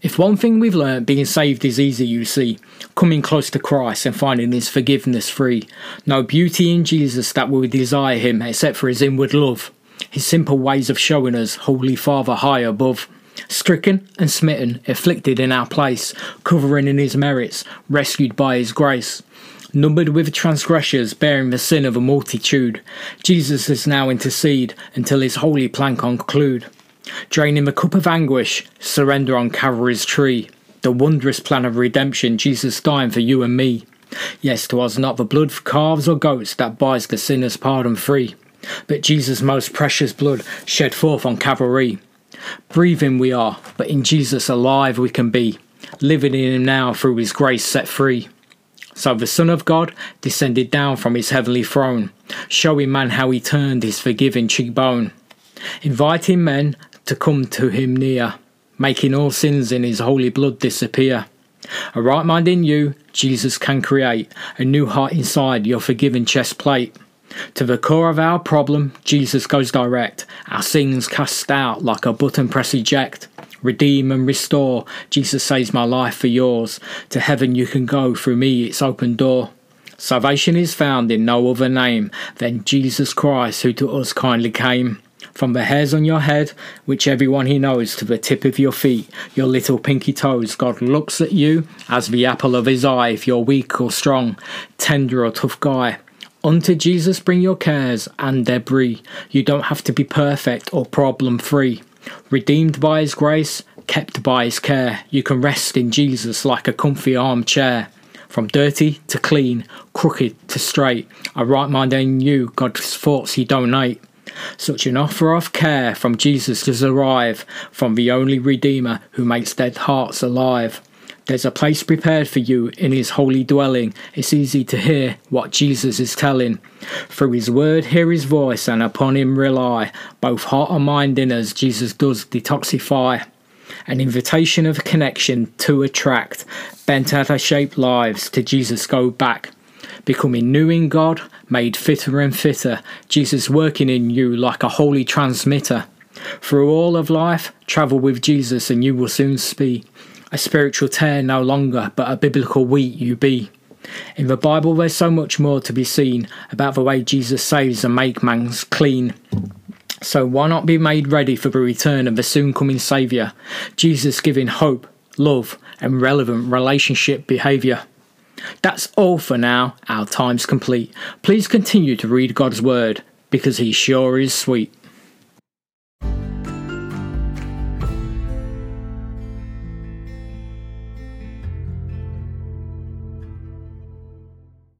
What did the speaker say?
If one thing we've learnt, being saved is easy, you see. Coming close to Christ and finding his forgiveness free. No beauty in Jesus that will desire him except for his inward love. His simple ways of showing us Holy Father high above. Stricken and smitten, afflicted in our place, covering in his merits, rescued by his grace numbered with transgressors, bearing the sin of a multitude. Jesus is now intercede until his holy plan conclude. Draining the cup of anguish, surrender on Calvary's tree. The wondrous plan of redemption, Jesus dying for you and me. Yes, 'twas not the blood of calves or goats that buys the sinner's pardon free, but Jesus' most precious blood shed forth on Calvary. Breathing we are, but in Jesus alive we can be, living in him now through his grace set free. So the Son of God descended down from his heavenly throne, showing man how he turned his forgiving cheekbone, inviting men to come to him near, making all sins in his holy blood disappear. A right mind in you, Jesus can create a new heart inside your forgiven chest plate. To the core of our problem, Jesus goes direct, our sins cast out like a button press eject redeem and restore. Jesus saves my life for yours. To heaven you can go through me, it's open door. Salvation is found in no other name than Jesus Christ, who to us kindly came. From the hairs on your head, which everyone he knows, to the tip of your feet, your little pinky toes, God looks at you as the apple of his eye if you're weak or strong, tender or tough guy. Unto Jesus bring your cares and debris. You don't have to be perfect or problem free. Redeemed by His grace, kept by His care, you can rest in Jesus like a comfy armchair. From dirty to clean, crooked to straight, a right mind in you, God's thoughts He donate. Such an offer of care from Jesus does arrive, from the only Redeemer who makes dead hearts alive. There's a place prepared for you in his holy dwelling. It's easy to hear what Jesus is telling. Through his word, hear his voice, and upon him rely. Both heart and mind in us, Jesus does detoxify. An invitation of connection to attract, bent out of shaped lives to Jesus go back. Becoming new in God, made fitter and fitter, Jesus working in you like a holy transmitter. Through all of life, travel with Jesus and you will soon speak a spiritual tare no longer, but a biblical wheat you be. In the Bible, there's so much more to be seen about the way Jesus saves and makes man's clean. So why not be made ready for the return of the soon coming Saviour? Jesus giving hope, love, and relevant relationship behaviour. That's all for now. Our time's complete. Please continue to read God's Word because He sure is sweet.